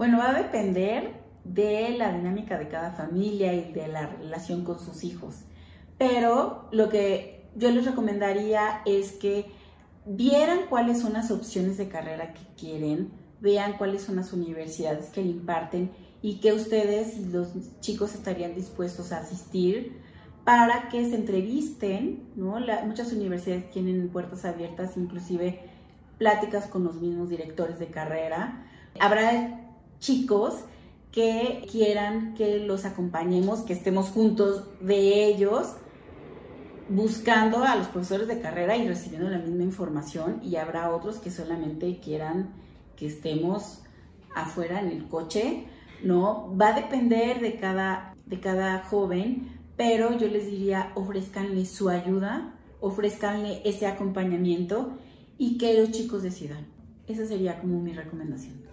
Bueno, va a depender de la dinámica de cada familia y de la relación con sus hijos. Pero lo que yo les recomendaría es que vieran cuáles son las opciones de carrera que quieren, vean cuáles son las universidades que le imparten y que ustedes y los chicos estarían dispuestos a asistir para que se entrevisten, ¿no? muchas universidades tienen puertas abiertas, inclusive pláticas con los mismos directores de carrera. Habrá chicos que quieran que los acompañemos, que estemos juntos de ellos, buscando a los profesores de carrera y recibiendo la misma información y habrá otros que solamente quieran que estemos afuera en el coche, ¿no? Va a depender de cada, de cada joven, pero yo les diría, ofrezcanle su ayuda, ofrezcanle ese acompañamiento y que los chicos decidan. Esa sería como mi recomendación.